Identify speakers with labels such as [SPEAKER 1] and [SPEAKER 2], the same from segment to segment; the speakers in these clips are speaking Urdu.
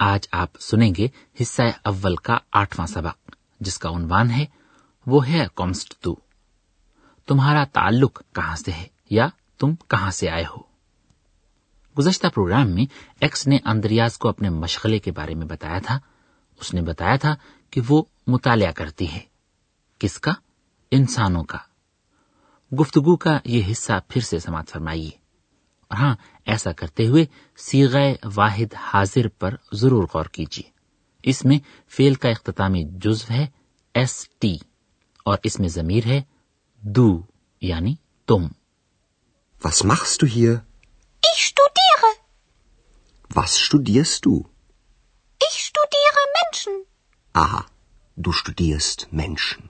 [SPEAKER 1] آج آپ سنیں گے حصہ اول کا آٹھواں سبق، جس کا عنوان ہے، وہ ہے کومسٹ تو۔ تمہارا تعلق کہاں سے ہے؟ یا تم کہاں سے آئے ہو؟ گزشتہ پروگرام میں ایکس نے اندریاز کو اپنے مشغلے کے بارے میں بتایا تھا۔ اس نے بتایا تھا کہ وہ مطالعہ کرتی ہے۔ کس کا؟ انسانوں کا۔ گفتگو کا یہ حصہ پھر سے سماعت فرمائیے۔ ہاں ایسا کرتے ہوئے سیغ واحد حاضر پر ضرور غور کیجیے
[SPEAKER 2] اس میں فیل کا اختتامی جزو ہے ایس ٹی اور اس میں ضمیر ہے دو یعنی تم
[SPEAKER 3] Was machst du hier?
[SPEAKER 1] Ich studiere.
[SPEAKER 3] Was studierst du?
[SPEAKER 1] Ich studiere Menschen.
[SPEAKER 3] Aha, du studierst Menschen.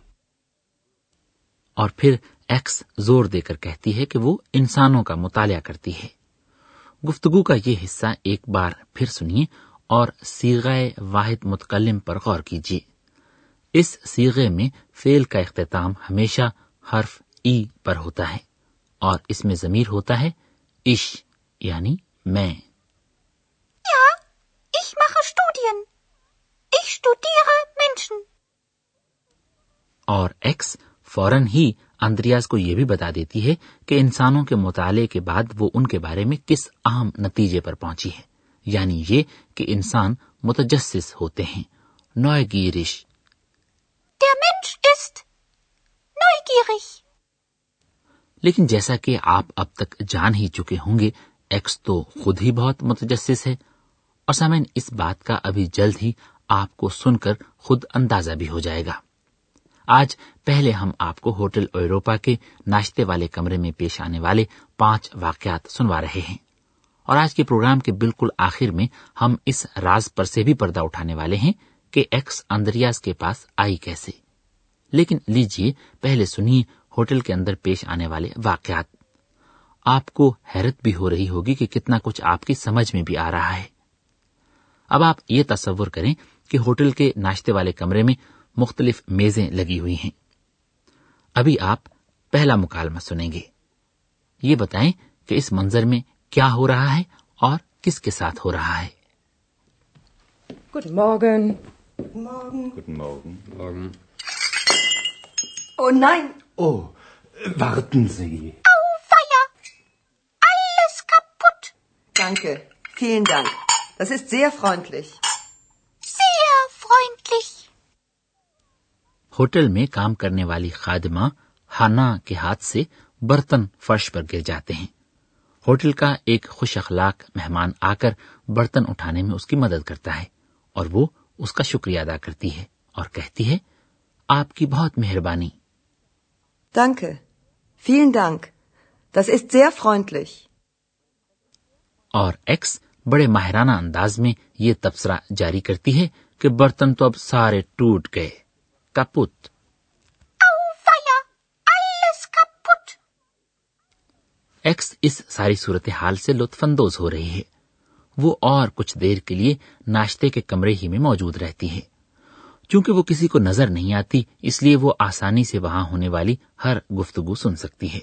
[SPEAKER 2] اور پھر
[SPEAKER 1] ایکس زور دے کر کہتی
[SPEAKER 2] ہے
[SPEAKER 1] کہ وہ انسانوں کا مطالعہ کرتی ہے۔
[SPEAKER 2] گفتگو
[SPEAKER 1] کا یہ حصہ ایک بار پھر سنیے
[SPEAKER 2] اور
[SPEAKER 1] سیغے
[SPEAKER 2] واحد
[SPEAKER 1] متکلم پر غور کیجیے۔
[SPEAKER 2] اس سیغے میں فیل کا اختتام ہمیشہ حرف ای پر ہوتا ہے اور اس میں ضمیر ہوتا ہے اش یعنی میں۔ اور ایکس فوراً ہی اندریاز کو یہ بھی بتا دیتی ہے کہ انسانوں کے مطالعے کے بعد وہ ان کے بارے میں کس عام نتیجے پر پہنچی ہے۔ یعنی یہ کہ انسان متجسس ہوتے ہیں۔ نوگیرش لیکن جیسا کہ آپ اب تک جان ہی
[SPEAKER 1] چکے ہوں
[SPEAKER 2] گے ایکس تو خود ہی بہت متجسس ہے۔ اور سامعین اس
[SPEAKER 1] بات کا ابھی جلد ہی
[SPEAKER 2] آپ کو
[SPEAKER 1] سن کر خود اندازہ بھی ہو جائے گا۔ آج پہلے ہم آپ کو ہوٹل ایوروپا کے ناشتے والے کمرے میں پیش آنے والے پانچ واقعات سنوا رہے ہیں۔ اور آج کے پروگرام کے بالکل آخر میں ہم اس راز پر سے بھی پردہ اٹھانے والے ہیں کہ ایکس اندریاز کے پاس آئی کیسے۔ لیکن لیجیے پہلے سنیے ہوٹل کے اندر پیش آنے والے واقعات۔ آپ کو
[SPEAKER 2] حیرت
[SPEAKER 1] بھی ہو رہی ہوگی کہ کتنا کچھ آپ کی سمجھ میں بھی آ رہا ہے۔ اب
[SPEAKER 2] آپ یہ تصور کریں
[SPEAKER 1] کہ ہوٹل کے
[SPEAKER 2] ناشتے والے کمرے میں مختلف میزیں لگی ہوئی ہیں۔ ابھی آپ پہلا مکالمہ سنیں گے۔ یہ بتائیں کہ اس منظر میں کیا ہو رہا ہے اور کس کے ساتھ ہو رہا ہے۔
[SPEAKER 4] Danke. Vielen Dank. Das ist sehr freundlich.
[SPEAKER 2] Hotel میں کام کرنے والی خادمہ ہانا کے ہاتھ سے برتن فرش پر گر جاتے ہیں۔ ہوٹل کا ایک خوش اخلاق مہمان آ کر برتن اٹھانے میں اس کی مدد کرتا ہے اور وہ اس کا شکریہ ادا کرتی ہے اور کہتی ہے آپ کی بہت مہربانی۔ اور ایکس بڑے ماہرانہ انداز میں یہ تبصرہ جاری کرتی ہے کہ برتن تو اب سارے ٹوٹ گئے۔ kaputt.
[SPEAKER 1] Auweia, alles kaputt.
[SPEAKER 2] X اس ساری صورتحال سے لطف اندوز ہو رہی ہے وہ اور کچھ دیر کے لیے ناشتے کے کمرے ہی میں موجود رہتی ہے چونکہ وہ کسی کو نظر نہیں
[SPEAKER 1] آتی
[SPEAKER 2] اس لیے وہ
[SPEAKER 1] آسانی
[SPEAKER 2] سے وہاں ہونے
[SPEAKER 1] والی
[SPEAKER 2] ہر گفتگو سن سکتی ہے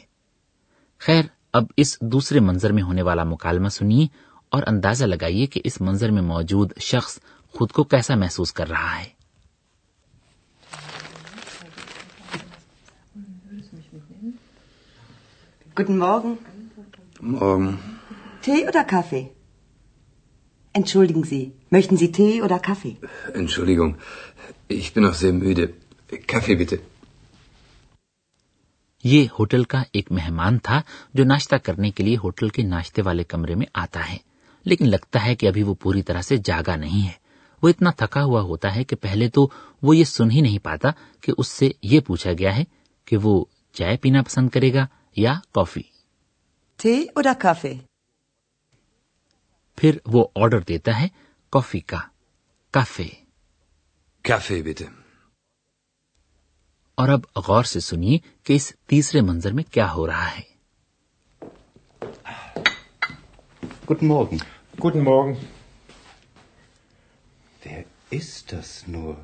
[SPEAKER 2] خیر
[SPEAKER 1] اب اس
[SPEAKER 2] دوسرے منظر میں ہونے والا مکالمہ سنیے اور اندازہ لگائیے کہ اس منظر میں موجود شخص خود کو کیسا محسوس کر رہا ہے
[SPEAKER 4] Guten Morgen.
[SPEAKER 5] Morgen.
[SPEAKER 4] Tee oder Kaffee? Entschuldigen Sie, möchten Sie Tee oder Kaffee?
[SPEAKER 5] Entschuldigung, ich bin noch sehr müde. Kaffee bitte. یہ
[SPEAKER 1] ہوٹل کا ایک مہمان تھا
[SPEAKER 2] جو ناشتہ
[SPEAKER 1] کرنے کے
[SPEAKER 2] لیے
[SPEAKER 1] ہوٹل کے ناشتے
[SPEAKER 2] والے کمرے میں
[SPEAKER 1] آتا
[SPEAKER 2] ہے لیکن لگتا ہے کہ ابھی وہ پوری طرح سے جاگا نہیں ہے وہ اتنا تھکا ہوا ہوتا ہے کہ پہلے تو وہ یہ سن ہی نہیں پاتا کہ اس سے یہ پوچھا گیا ہے کہ وہ چائے پینا پسند کرے گا یا کافی
[SPEAKER 4] تھے اور کافی
[SPEAKER 2] پھر وہ آرڈر دیتا ہے کافی کا کافے
[SPEAKER 5] کیفے بیٹے
[SPEAKER 2] اور اب غور سے سنیے کہ اس تیسرے منظر میں کیا ہو رہا ہے
[SPEAKER 3] good morning
[SPEAKER 6] good morning Wer
[SPEAKER 7] ist das nur?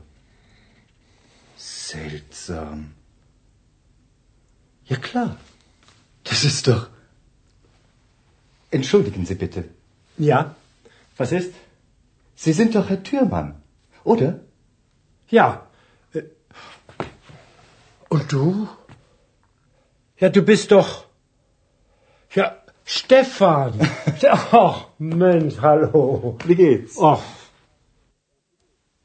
[SPEAKER 7] Seltsam. Ja klar. Das ist doch. Entschuldigen Sie bitte.
[SPEAKER 6] Ja, was ist?
[SPEAKER 7] Sie sind doch Herr Türmann,
[SPEAKER 3] oder?
[SPEAKER 6] Ja. äh, Und du? Ja, du bist doch. Ja, Stefan. Ach, Mensch, hallo.
[SPEAKER 3] Wie geht's?
[SPEAKER 6] Ach,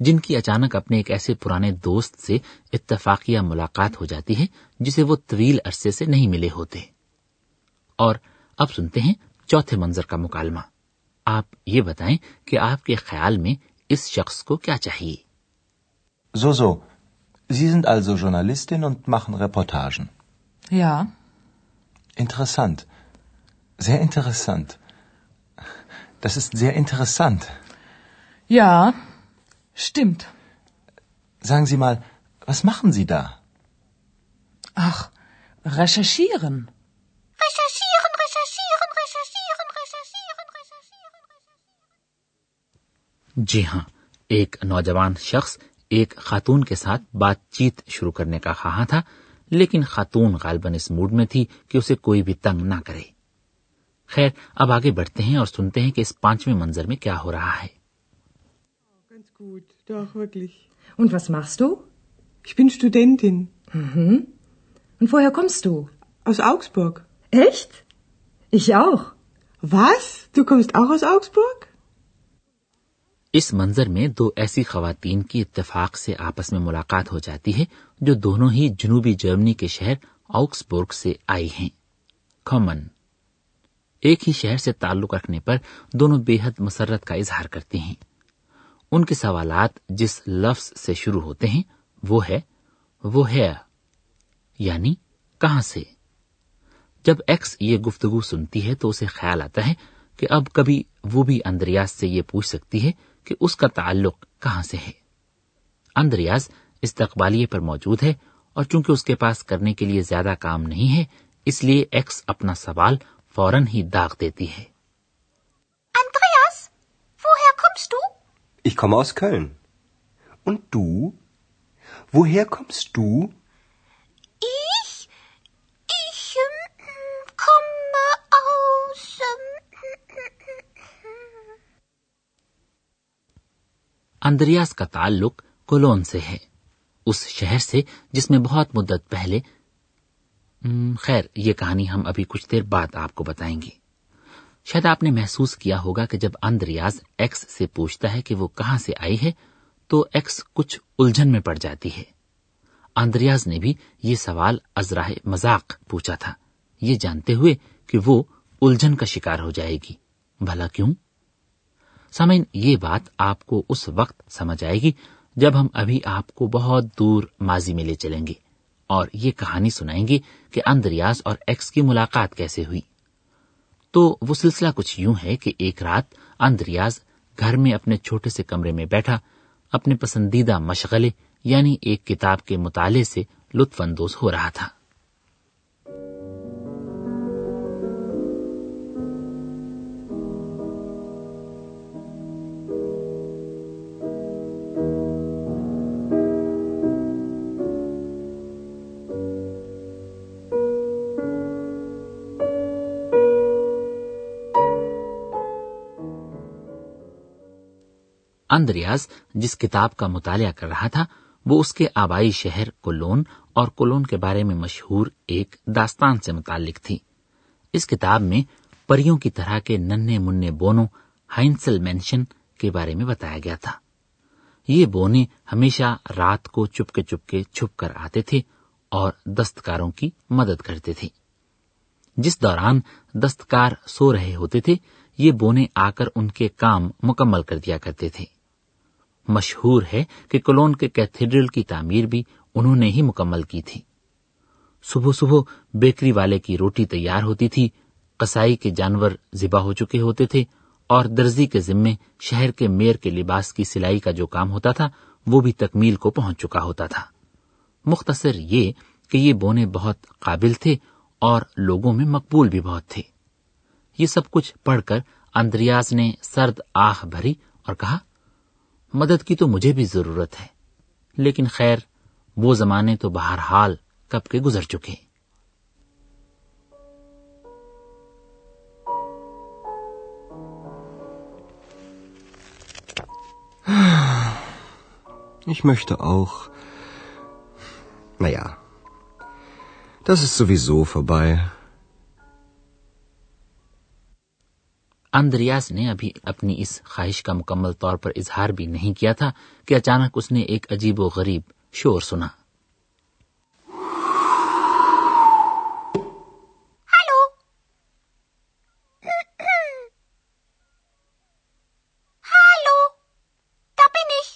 [SPEAKER 1] جن کی اچانک اپنے ایک ایسے پرانے دوست سے اتفاقیہ ملاقات ہو جاتی ہے جسے وہ طویل عرصے سے
[SPEAKER 2] نہیں ملے ہوتے اور
[SPEAKER 1] اب
[SPEAKER 2] سنتے
[SPEAKER 1] ہیں
[SPEAKER 2] چوتھے منظر کا
[SPEAKER 1] مکالمہ
[SPEAKER 2] آپ یہ بتائیں
[SPEAKER 1] کہ
[SPEAKER 2] آپ
[SPEAKER 1] کے
[SPEAKER 2] خیال میں اس شخص کو کیا چاہیے
[SPEAKER 7] زو زو Sie sind also Journalistin und machen Reportagen.
[SPEAKER 8] Ja.
[SPEAKER 7] Interessant. Sehr interessant. Das ist sehr interessant.
[SPEAKER 8] Ja. Stimmt.
[SPEAKER 7] Sagen Sie mal, was machen Sie da?
[SPEAKER 8] Ach, recherchieren.
[SPEAKER 1] Recherchieren, recherchieren, recherchieren, recherchieren, recherchieren, recherchieren.
[SPEAKER 2] جی ہاں ایک نوجوان شخص ایک خاتون
[SPEAKER 1] کے
[SPEAKER 2] ساتھ بات چیت شروع کرنے کا خواہاں تھا لیکن خاتون غالباً
[SPEAKER 1] اس موڈ میں تھی کہ
[SPEAKER 2] اسے کوئی بھی تنگ نہ کرے خیر
[SPEAKER 1] اب آگے بڑھتے ہیں اور سنتے ہیں کہ اس پانچویں
[SPEAKER 2] منظر میں کیا ہو رہا ہے
[SPEAKER 6] gut, doch wirklich.
[SPEAKER 8] Und was machst du?
[SPEAKER 6] Ich bin Studentin.
[SPEAKER 8] Mhm. Und woher kommst du?
[SPEAKER 6] Aus Augsburg.
[SPEAKER 8] Echt? Ich auch.
[SPEAKER 6] Was? Du kommst auch aus Augsburg?
[SPEAKER 1] اس منظر میں دو ایسی خواتین کی اتفاق سے آپس میں ملاقات ہو جاتی ہے جو دونوں ہی جنوبی جرمنی کے شہر آکسبورگ سے آئی ہیں کامن ایک ہی شہر سے تعلق رکھنے پر دونوں بے حد مسرت کا اظہار کرتی ہیں ان کے سوالات جس لفظ سے شروع ہوتے ہیں، وہ ہے وہ ہے یعنی کہاں سے؟ جب ایکس یہ گفتگو سنتی ہے تو اسے خیال آتا ہے کہ اب کبھی وہ بھی اندریاز سے یہ پوچھ سکتی ہے کہ اس کا تعلق کہاں سے
[SPEAKER 2] ہے۔ اندریاز استقبالیے پر موجود ہے اور چونکہ اس کے پاس کرنے کے لیے زیادہ کام نہیں ہے، اس لیے ایکس اپنا سوال فوراً ہی داغ دیتی ہے۔
[SPEAKER 3] Ich komme aus Köln. Und du? Woher kommst du?
[SPEAKER 1] Ich? Ich ähm, komme aus. Hm, hm, hm, ähm,
[SPEAKER 2] Andreas کا تعلق کولون سے ہے اس شہر سے جس میں بہت مدت پہلے خیر یہ کہانی ہم ابھی کچھ دیر بعد آپ کو بتائیں گے شاید آپ نے محسوس کیا ہوگا کہ جب اند ریاض ایکس سے پوچھتا
[SPEAKER 1] ہے کہ وہ
[SPEAKER 2] کہاں
[SPEAKER 1] سے
[SPEAKER 2] آئی ہے، تو ایکس
[SPEAKER 1] کچھ الجھن میں پڑ جاتی
[SPEAKER 2] ہے۔ اندریاز
[SPEAKER 1] نے بھی یہ سوال
[SPEAKER 2] ازراہ
[SPEAKER 1] مذاق
[SPEAKER 2] پوچھا
[SPEAKER 1] تھا۔ یہ جانتے ہوئے کہ وہ الجھن کا
[SPEAKER 2] شکار ہو
[SPEAKER 1] جائے
[SPEAKER 2] گی۔
[SPEAKER 1] بھلا کیوں؟
[SPEAKER 2] سمین یہ
[SPEAKER 1] بات آپ کو
[SPEAKER 2] اس وقت
[SPEAKER 1] سمجھ آئے گی جب ہم ابھی
[SPEAKER 2] آپ
[SPEAKER 1] کو
[SPEAKER 2] بہت دور ماضی میں لے چلیں گے اور
[SPEAKER 1] یہ کہانی سنائیں گے کہ اندریاز اور ایکس کی ملاقات کیسے
[SPEAKER 2] ہوئی۔ تو وہ سلسلہ کچھ یوں ہے کہ ایک
[SPEAKER 1] رات اند ریاض گھر میں اپنے چھوٹے سے کمرے
[SPEAKER 2] میں بیٹھا،
[SPEAKER 1] اپنے
[SPEAKER 2] پسندیدہ مشغلے
[SPEAKER 1] یعنی ایک
[SPEAKER 2] کتاب کے مطالعے سے لطف اندوز ہو رہا تھا۔ اندریاز
[SPEAKER 1] جس
[SPEAKER 2] کتاب
[SPEAKER 1] کا مطالعہ کر رہا
[SPEAKER 2] تھا،
[SPEAKER 1] وہ اس
[SPEAKER 2] کے آبائی شہر کولون اور کولون کے بارے میں مشہور ایک داستان سے متعلق تھی۔ اس کتاب میں پریوں کی طرح کے ننے منہ بونوں ہائنسل مینشن کے بارے میں بتایا گیا تھا۔ یہ بونے ہمیشہ رات کو چپ
[SPEAKER 1] کے
[SPEAKER 2] چپ کے چھپ
[SPEAKER 1] کر
[SPEAKER 2] آتے تھے اور
[SPEAKER 1] دستکاروں
[SPEAKER 2] کی مدد کرتے تھے۔ جس دوران
[SPEAKER 1] دستکار
[SPEAKER 2] سو رہے ہوتے تھے، یہ بونے آ کر ان کے کام مکمل کر دیا کرتے تھے۔ مشہور ہے کہ کلون کے کیتھیڈرل کی تعمیر بھی
[SPEAKER 1] انہوں
[SPEAKER 2] نے ہی مکمل کی تھی۔ صبح صبح بیکری والے کی روٹی تیار ہوتی
[SPEAKER 1] تھی،
[SPEAKER 2] قصائی کے جانور ذبا ہو چکے ہوتے تھے اور درزی کے ذمے شہر کے میئر کے لباس کی سلائی کا جو کام ہوتا تھا، وہ بھی تکمیل کو پہنچ چکا ہوتا تھا۔ مختصر یہ
[SPEAKER 1] کہ
[SPEAKER 2] یہ بونے بہت قابل تھے اور لوگوں میں مقبول بھی بہت تھے۔ یہ سب کچھ پڑھ کر اندریاز نے سرد آہ بھری اور کہا مدد کی تو مجھے بھی ضرورت ہے لیکن خیر وہ زمانے تو بہرحال کب کے گزر چکے
[SPEAKER 3] Ich möchte auch. Naja, das ist sowieso vorbei.
[SPEAKER 2] Andreas نے ابھی اپنی اس خواہش کا مکمل طور پر اظہار بھی نہیں کیا تھا کہ اچانک اس نے ایک عجیب و غریب شور سنا
[SPEAKER 1] Hallo? Hallo? Da bin ich.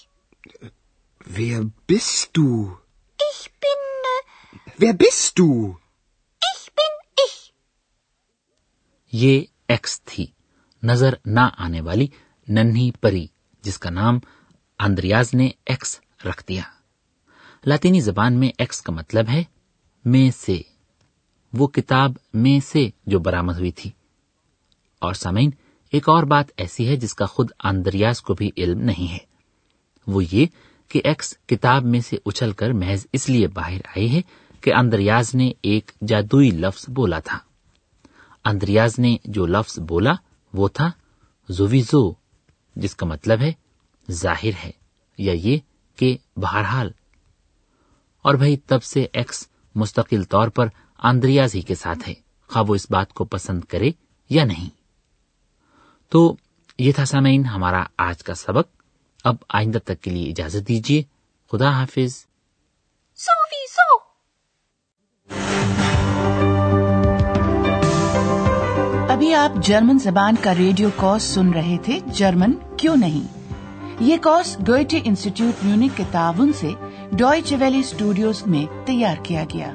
[SPEAKER 7] Wer bist du?
[SPEAKER 1] Ich bin.
[SPEAKER 7] Wer bist du?
[SPEAKER 1] ich bin ich.
[SPEAKER 2] یہ ایکس تھی نظر نہ آنے والی ننھی پری، جس کا نام اندریاز نے ایکس رکھ دیا۔ لاطینی زبان میں
[SPEAKER 1] ایکس کا مطلب
[SPEAKER 2] ہے میں سے۔ وہ کتاب
[SPEAKER 1] میں سے جو برامد ہوئی تھی۔ اور سامعین،
[SPEAKER 2] ایک اور بات
[SPEAKER 1] ایسی ہے جس کا
[SPEAKER 2] خود
[SPEAKER 1] اندریاز کو بھی علم نہیں ہے۔ وہ
[SPEAKER 2] یہ
[SPEAKER 1] کہ ایکس
[SPEAKER 2] کتاب میں سے اچھل
[SPEAKER 1] کر محض اس لیے باہر آئی ہے کہ اندریاز نے
[SPEAKER 2] ایک
[SPEAKER 1] جادوئی لفظ
[SPEAKER 2] بولا تھا۔ اندریاز نے جو لفظ بولا
[SPEAKER 1] وہ
[SPEAKER 2] تھا زویزو
[SPEAKER 1] جس
[SPEAKER 2] کا مطلب
[SPEAKER 1] ہے
[SPEAKER 2] ظاہر ہے یا یہ کہ بہرحال۔ اور بھائی تب سے ایکس
[SPEAKER 1] مستقل
[SPEAKER 2] طور پر اندریاز ہی کے ساتھ
[SPEAKER 1] ہے،
[SPEAKER 2] خواہ وہ اس بات کو پسند کرے یا نہیں۔ تو یہ تھا سامعین ہمارا آج کا سبق۔ اب آئندہ تک کے لیے اجازت دیجیے خدا حافظ۔
[SPEAKER 9] ابھی آپ جرمن زبان کا ریڈیو کورس سن رہے تھے، جرمن کیوں نہیں؟ یہ کورس ڈوئٹے انسٹیٹیوٹ میونک کے تعاون سے ڈوئچ ویلی اسٹوڈیوز میں تیار کیا گیا۔